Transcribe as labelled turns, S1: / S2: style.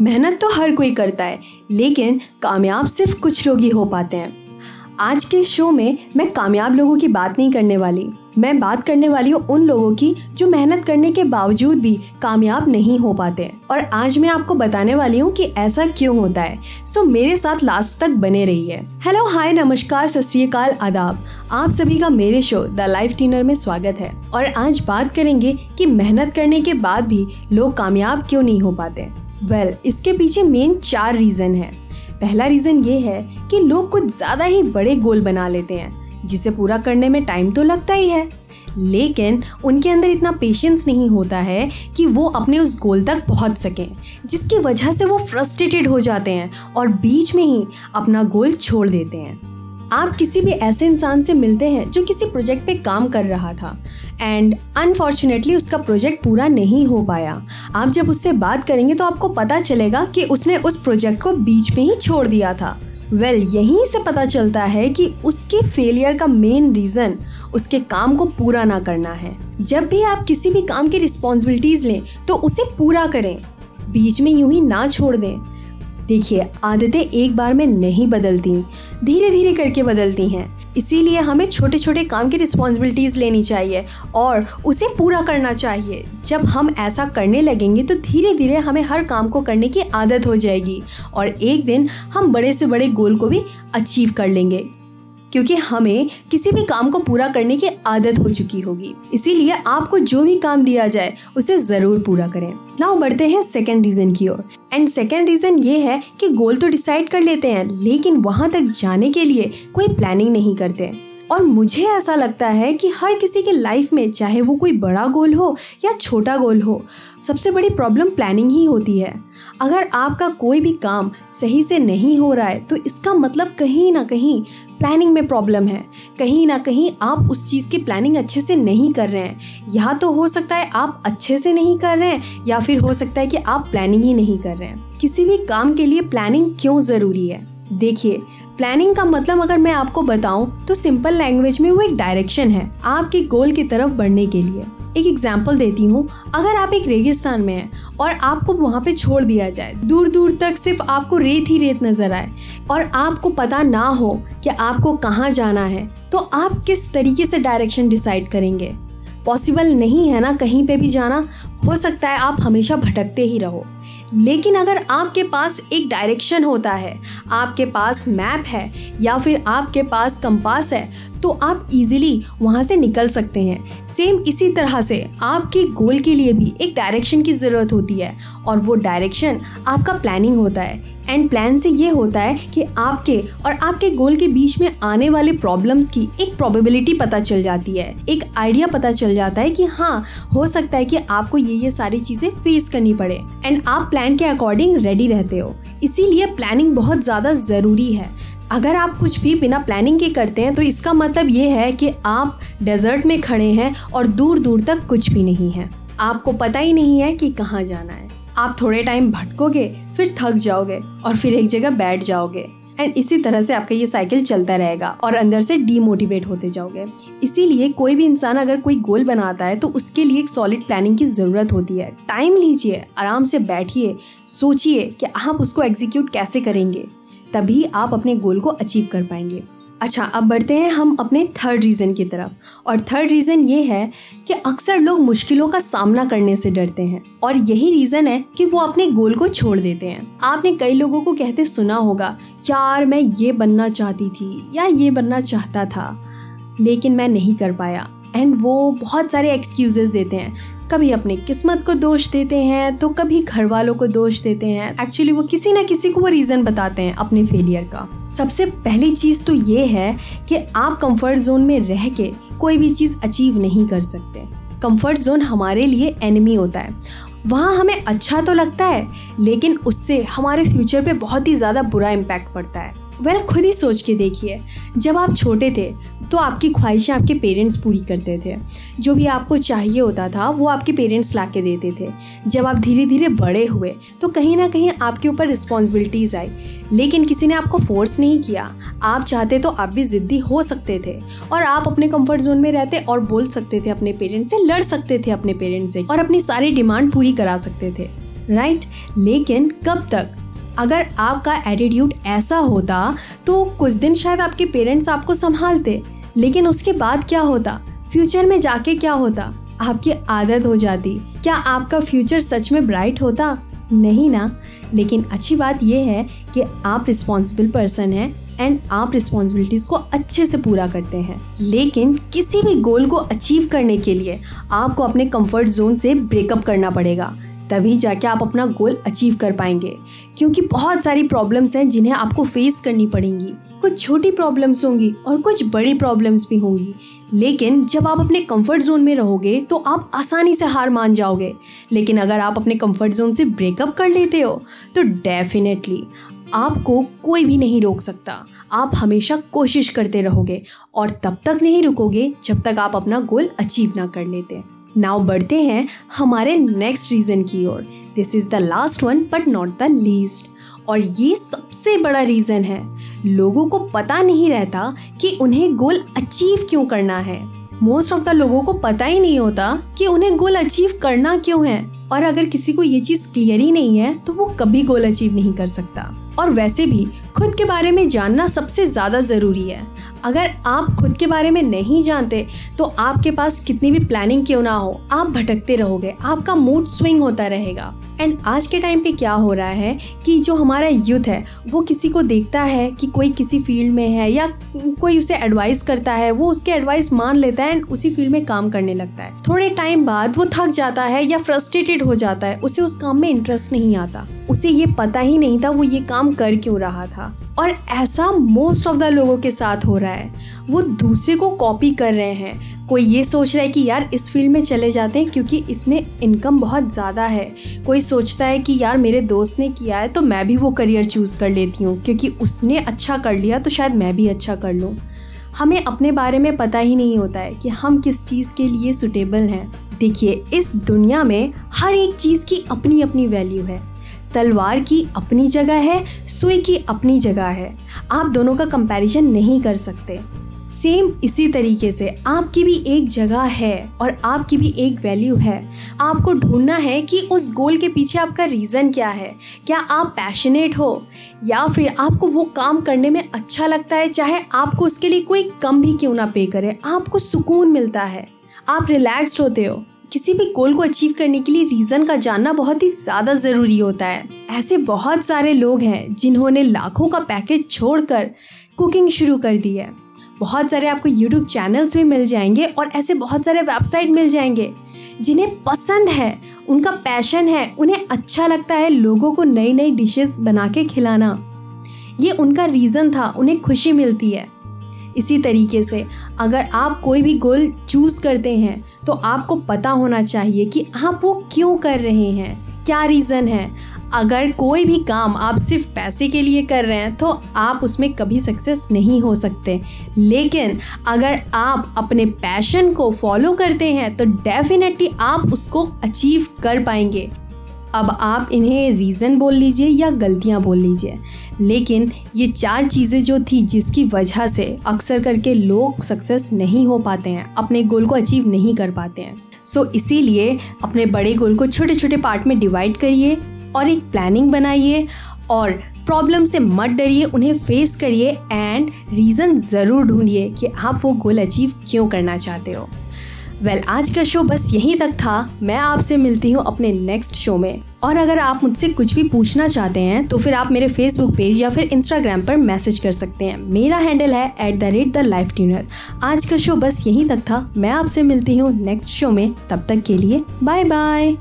S1: मेहनत तो हर कोई करता है, लेकिन कामयाब सिर्फ़ कुछ लोग ही हो पाते हैं। आज के शो में मैं कामयाब लोगों की बात नहीं करने वाली। मैं बात करने वाली हूँ उन लोगों की जो मेहनत करने के बावजूद भी कामयाब नहीं हो पाते। और आज मैं आपको बताने वाली हूँ कि ऐसा क्यों होता है। सो मेरे साथ लास्ट तक बने रहिए। हेलो हाय नमस्कार, सत आदाब। आप सभी का मेरे शो द लाइफ टीनर में स्वागत है। और आज बात करेंगे कि मेहनत करने के बाद भी लोग कामयाब क्यों नहीं हो पाते। वेल well, इसके पीछे मेन चार रीजन है। पहला रीजन ये है कि लोग कुछ ज़्यादा ही बड़े गोल बना लेते हैं जिसे पूरा करने में टाइम तो लगता ही है। लेकिन उनके अंदर इतना पेशेंस नहीं होता है कि वो अपने उस गोल तक पहुँच सकें जिसकी वजह से वो फ्रस्ट्रेटेड हो जाते हैं और बीच में ही अपना गोल छोड़ देते हैं। आप किसी भी ऐसे इंसान से मिलते हैं जो किसी प्रोजेक्ट पे काम कर रहा था। एंड अनफॉर्चुनेटली उसका प्रोजेक्ट पूरा नहीं हो पाया। आप जब उससे बात करेंगे तो आपको पता चलेगा कि उसने उस प्रोजेक्ट को बीच में ही छोड़ दिया था। वेल well, यहीं से पता चलता है कि उसके फेलियर का मेन रीज़न उसके काम को पूरा ना करना है। जब भी आप किसी भी काम की रिस्पॉन्सिबिलिटीज़ लें तो उसे पूरा करें। बीच में यूँ ही ना छोड़ दें। देखिए, आदतें एक बार में नहीं बदलती धीरे धीरे करके बदलती हैं। इसीलिए हमें छोटे छोटे काम की रिस्पॉन्सिबिलिटीज़ लेनी चाहिए और उसे पूरा करना चाहिए। जब हम ऐसा करने लगेंगे तो धीरे धीरे हमें हर काम को करने की आदत हो जाएगी और एक दिन हम बड़े से बड़े गोल को भी अचीव कर लेंगे। क्योंकि हमें किसी भी काम को पूरा करने की आदत हो चुकी होगी। इसीलिए आपको जो भी काम दिया जाए, उसे ज़रूर पूरा करें। नाउ बढ़ते हैं सेकेंड रीजन की ओर। एंड सेकेंड रीजन ये है कि गोल तो डिसाइड कर लेते हैं, लेकिन वहाँ तक जाने के लिए कोई प्लानिंग नहीं करते। और मुझे ऐसा लगता है कि हर किसी के लाइफ में, चाहे वो कोई बड़ा गोल हो या छोटा गोल हो, सबसे बड़ी प्रॉब्लम प्लानिंग ही होती है। अगर आपका कोई भी काम सही से नहीं हो रहा है तो इसका मतलब कहीं ना कहीं प्लानिंग में प्रॉब्लम है। कहीं ना कहीं आप उस चीज़ की प्लानिंग अच्छे से नहीं कर रहे हैं। या तो हो सकता है आप अच्छे से नहीं कर रहे हैं, या फिर हो सकता है कि आप प्लानिंग ही नहीं कर रहे हैं। किसी भी काम के लिए प्लानिंग क्यों ज़रूरी है? देखिए प्लानिंग का मतलब अगर मैं आपको बताऊँ तो सिंपल लैंग्वेज में वो एक डायरेक्शन है आपके गोल की तरफ़ बढ़ने के लिए। एक एग्ज़ाम्पल देती हूँ, अगर आप एक रेगिस्तान में हैं और आपको वहाँ पे छोड़ दिया जाए दूर दूर तक सिर्फ़ आपको रेत ही रेत नज़र आए और आपको पता ना हो कि आपको कहाँ जाना है तो आप किस तरीके से डायरेक्शन डिसाइड करेंगे। पॉसिबल नहीं है ना कहीं पे भी जाना, हो सकता है आप हमेशा भटकते ही रहो। लेकिन अगर आपके पास एक डायरेक्शन होता है, आपके पास मैप है, या फिर आपके पास कंपास है तो आप इजीली वहाँ से निकल सकते हैं। सेम इसी तरह से आपके गोल के लिए भी एक डायरेक्शन की ज़रूरत होती है और वो डायरेक्शन आपका प्लानिंग होता है। एंड प्लान से ये होता है कि आपके और आपके गोल के बीच में आने वाले प्रॉब्लम्स की एक प्रोबेबिलिटी पता चल जाती है। एक आइडिया पता चल जाता है कि हाँ हो सकता है कि आपको ये ये सारी चीज़ें फेस करनी पड़े। एंड आप प्लान के अकॉर्डिंग रेडी रहते हो। इसीलिए प्लानिंग बहुत ज़्यादा ज़रूरी है। अगर आप कुछ भी बिना प्लानिंग के करते हैं तो इसका मतलब ये है कि आप डेजर्ट में खड़े हैं और दूर दूर तक कुछ भी नहीं है। आपको पता ही नहीं है कि कहाँ जाना है। आप थोड़े टाइम भटकोगे, फिर थक जाओगे और फिर एक जगह बैठ जाओगे। एंड इसी तरह से आपका ये साइकिल चलता रहेगा और अंदर से डीमोटिवेट होते जाओगे। इसीलिए कोई भी इंसान अगर कोई गोल बनाता है तो उसके लिए एक सॉलिड प्लानिंग की ज़रूरत होती है। टाइम लीजिए, आराम से बैठिए, सोचिए कि आप उसको एग्जीक्यूट कैसे करेंगे। तभी आप अपने गोल को अचीव कर पाएँगे। अच्छा अब बढ़ते हैं हम अपने थर्ड रीज़न की तरफ़। और थर्ड रीज़न ये है कि अक्सर लोग मुश्किलों का सामना करने से डरते हैं। और यही रीज़न है कि वो अपने गोल को छोड़ देते हैं। आपने कई लोगों को कहते सुना होगा, यार, मैं ये बनना चाहती थी या ये बनना चाहता था, लेकिन मैं नहीं कर पाया। एंड वो बहुत सारे एक्सक्यूजेस देते हैं। कभी अपनी किस्मत को दोष देते हैं तो कभी घर वालों को दोष देते हैं। एक्चुअली वो किसी ना किसी को वो रीज़न बताते हैं अपने फेलियर का। सबसे पहली चीज़ तो ये है कि आप कंफर्ट जोन में रह के कोई भी चीज़ अचीव नहीं कर सकते। कंफर्ट जोन हमारे लिए एनिमी होता है। वहाँ हमें अच्छा तो लगता है, लेकिन उससे हमारे फ्यूचर पे बहुत ही ज़्यादा बुरा इम्पैक्ट पड़ता है। वेल खुद ही सोच के देखिए। जब आप छोटे थे तो आपकी ख्वाहिशें आपके पेरेंट्स पूरी करते थे। जो भी आपको चाहिए होता था, वो आपके पेरेंट्स ला के देते थे। जब आप धीरे धीरे बड़े हुए तो कहीं ना कहीं आपके ऊपर रिस्पॉन्सिबिलिटीज़ आई। लेकिन किसी ने आपको फोर्स नहीं किया। आप चाहते तो आप भी ज़िद्दी हो सकते थे। और आप अपने कंफर्ट जोन में रहते और बोल सकते थे अपने पेरेंट्स से, लड़ सकते थे अपने पेरेंट्स से और अपनी सारी डिमांड पूरी करा सकते थे। राइट लेकिन कब तक? अगर आपका एटीट्यूड ऐसा होता तो कुछ दिन शायद आपके पेरेंट्स आपको संभालते, लेकिन उसके बाद क्या होता? फ्यूचर में जाके क्या होता? आपकी आदत हो जाती। क्या आपका फ्यूचर सच में ब्राइट होता? नहीं ना। लेकिन अच्छी बात यह है कि आप रिस्पॉन्सिबल पर्सन हैं एंड आप रिस्पॉन्सिबिलिटीज़ को अच्छे से पूरा करते हैं। लेकिन किसी भी गोल को अचीव करने के लिए आपको अपने कंफर्ट जोन से ब्रेकअप करना पड़ेगा। तभी जाके आप अपना गोल अचीव कर पाएँगे। क्योंकि बहुत सारी प्रॉब्लम्स हैं जिन्हें आपको फेस करनी पड़ेंगी। कुछ छोटी प्रॉब्लम्स होंगी और कुछ बड़ी प्रॉब्लम्स भी होंगी। लेकिन जब आप अपने कंफर्ट जोन में रहोगे तो आप आसानी से हार मान जाओगे। लेकिन अगर आप अपने कंफर्ट जोन से ब्रेकअप कर लेते हो तो डेफिनेटली आपको कोई भी नहीं रोक सकता। आप हमेशा कोशिश करते रहोगे और तब तक नहीं रुकोगे जब तक आप अपना गोल अचीव ना कर लेते। नाउ बढ़ते हैं हमारे नेक्स्ट रीजन की ओर। This is the last one but not the least और ये सबसे बड़ा रीजन है। लोगों को पता नहीं रहता कि उन्हें गोल अचीव क्यों करना है। मोस्ट ऑफ़ द लोगों को पता ही नहीं होता कि उन्हें गोल अचीव करना क्यों है। और अगर किसी को ये चीज़ क्लियर ही नहीं है तो वो कभी गोल अचीव नहीं कर सकता। और वैसे भी, खुद के बारे में जानना सबसे ज़्यादा ज़रूरी है। अगर आप खुद के बारे में नहीं जानते तो आपके पास कितनी भी प्लानिंग क्यों ना हो, आप भटकते रहोगे, आपका मूड स्विंग होता रहेगा। एंड आज के टाइम पे क्या हो रहा है कि जो हमारा यूथ है, वो किसी को देखता है कि कोई किसी फ़ील्ड में है या कोई उसे एडवाइस करता है, वो उसके एडवाइस मान लेता है एंड उसी फ़ील्ड में काम करने लगता है। थोड़े टाइम बाद वो थक जाता है या फ्रस्ट्रेटेड हो जाता है, उसे उस काम में इंटरेस्ट नहीं आता। उसे ये पता ही नहीं था वो ये काम कर क्यों रहा था। और ऐसा मोस्ट ऑफ़ द लोगों के साथ हो रहा है। वो दूसरे को कॉपी कर रहे हैं। कोई ये सोच रहा है कि यार इस फ़ील्ड में चले जाते हैं क्योंकि इसमें इनकम बहुत ज़्यादा है। कोई सोचता है कि यार मेरे दोस्त ने किया है तो मैं भी वो करियर चूज़ कर लेती हूँ। क्योंकि उसने अच्छा कर लिया तो शायद मैं भी अच्छा कर लूँ। हमें अपने बारे में पता ही नहीं होता है कि हम किस चीज़ के लिए सुटेबल हैं। देखिए, इस दुनिया में हर एक चीज़ की अपनी अपनी वैल्यू है। तलवार की अपनी जगह है, सुई की अपनी जगह है। आप दोनों का कंपैरिजन नहीं कर सकते। सेम इसी तरीके से आपकी भी एक जगह है और आपकी भी एक वैल्यू है। आपको ढूंढना है कि उस गोल के पीछे आपका रीज़न क्या है। क्या आप पैशनेट हो? या फिर आपको वो काम करने में अच्छा लगता है, चाहे आपको उसके लिए कोई कम भी क्यों ना पे करे। आपको सुकून मिलता है। आप रिलैक्स्ड होते हो। किसी भी गोल को अचीव करने के लिए रीज़न का जानना बहुत ही ज़्यादा ज़रूरी होता है। ऐसे बहुत सारे लोग हैं जिन्होंने लाखों का पैकेज छोड़कर कुकिंग शुरू कर दी है। बहुत सारे आपको यूट्यूब चैनल्स भी मिल जाएँगे और ऐसे बहुत सारे वेबसाइट मिल जाएँगे जिन्हें पसंद है, उनका पैशन है, उन्हें अच्छा लगता है लोगों को नई नई डिशेस बना के खिलाना। ये उनका रीज़न था, उन्हें खुशी मिलती है। इसी तरीके से अगर आप कोई भी गोल चूज़ करते हैं तो आपको पता होना चाहिए कि आप वो क्यों कर रहे हैं। क्या रीज़न है? अगर कोई भी काम आप सिर्फ़ पैसे के लिए कर रहे हैं तो आप उसमें कभी सक्सेस नहीं हो सकते। लेकिन अगर आप अपने पैशन को फॉलो करते हैं तो डेफिनेटली आप उसको अचीव कर पाएँगे। अब आप इन्हें रीज़न बोल लीजिए या गलतियाँ बोल लीजिए। लेकिन ये चार चीज़ें जो थी, जिसकी वजह से अक्सर करके लोग सक्सेस नहीं हो पाते हैं, अपने गोल को अचीव नहीं कर पाते हैं। सो इसीलिए अपने बड़े गोल को छोटे छोटे पार्ट में डिवाइड करिए और एक प्लानिंग बनाइए और प्रॉब्लम से मत डरिए, उन्हें फेस करिए एंड रीज़न ज़रूर ढूंढिए कि आप वो गोल अचीव क्यों करना चाहते हो। वेल well, आज का शो बस यहीं तक था। मैं आपसे मिलती हूँ अपने नेक्स्ट शो में। और अगर आप मुझसे कुछ भी पूछना चाहते हैं तो फिर आप मेरे फेसबुक पेज या फिर इंस्टाग्राम पर मैसेज कर सकते हैं। मेरा हैंडल है at the rate the life tuner आज का शो बस यहीं तक था। मैं आपसे मिलती हूँ नेक्स्ट शो में। तब तक के लिए बाय बाय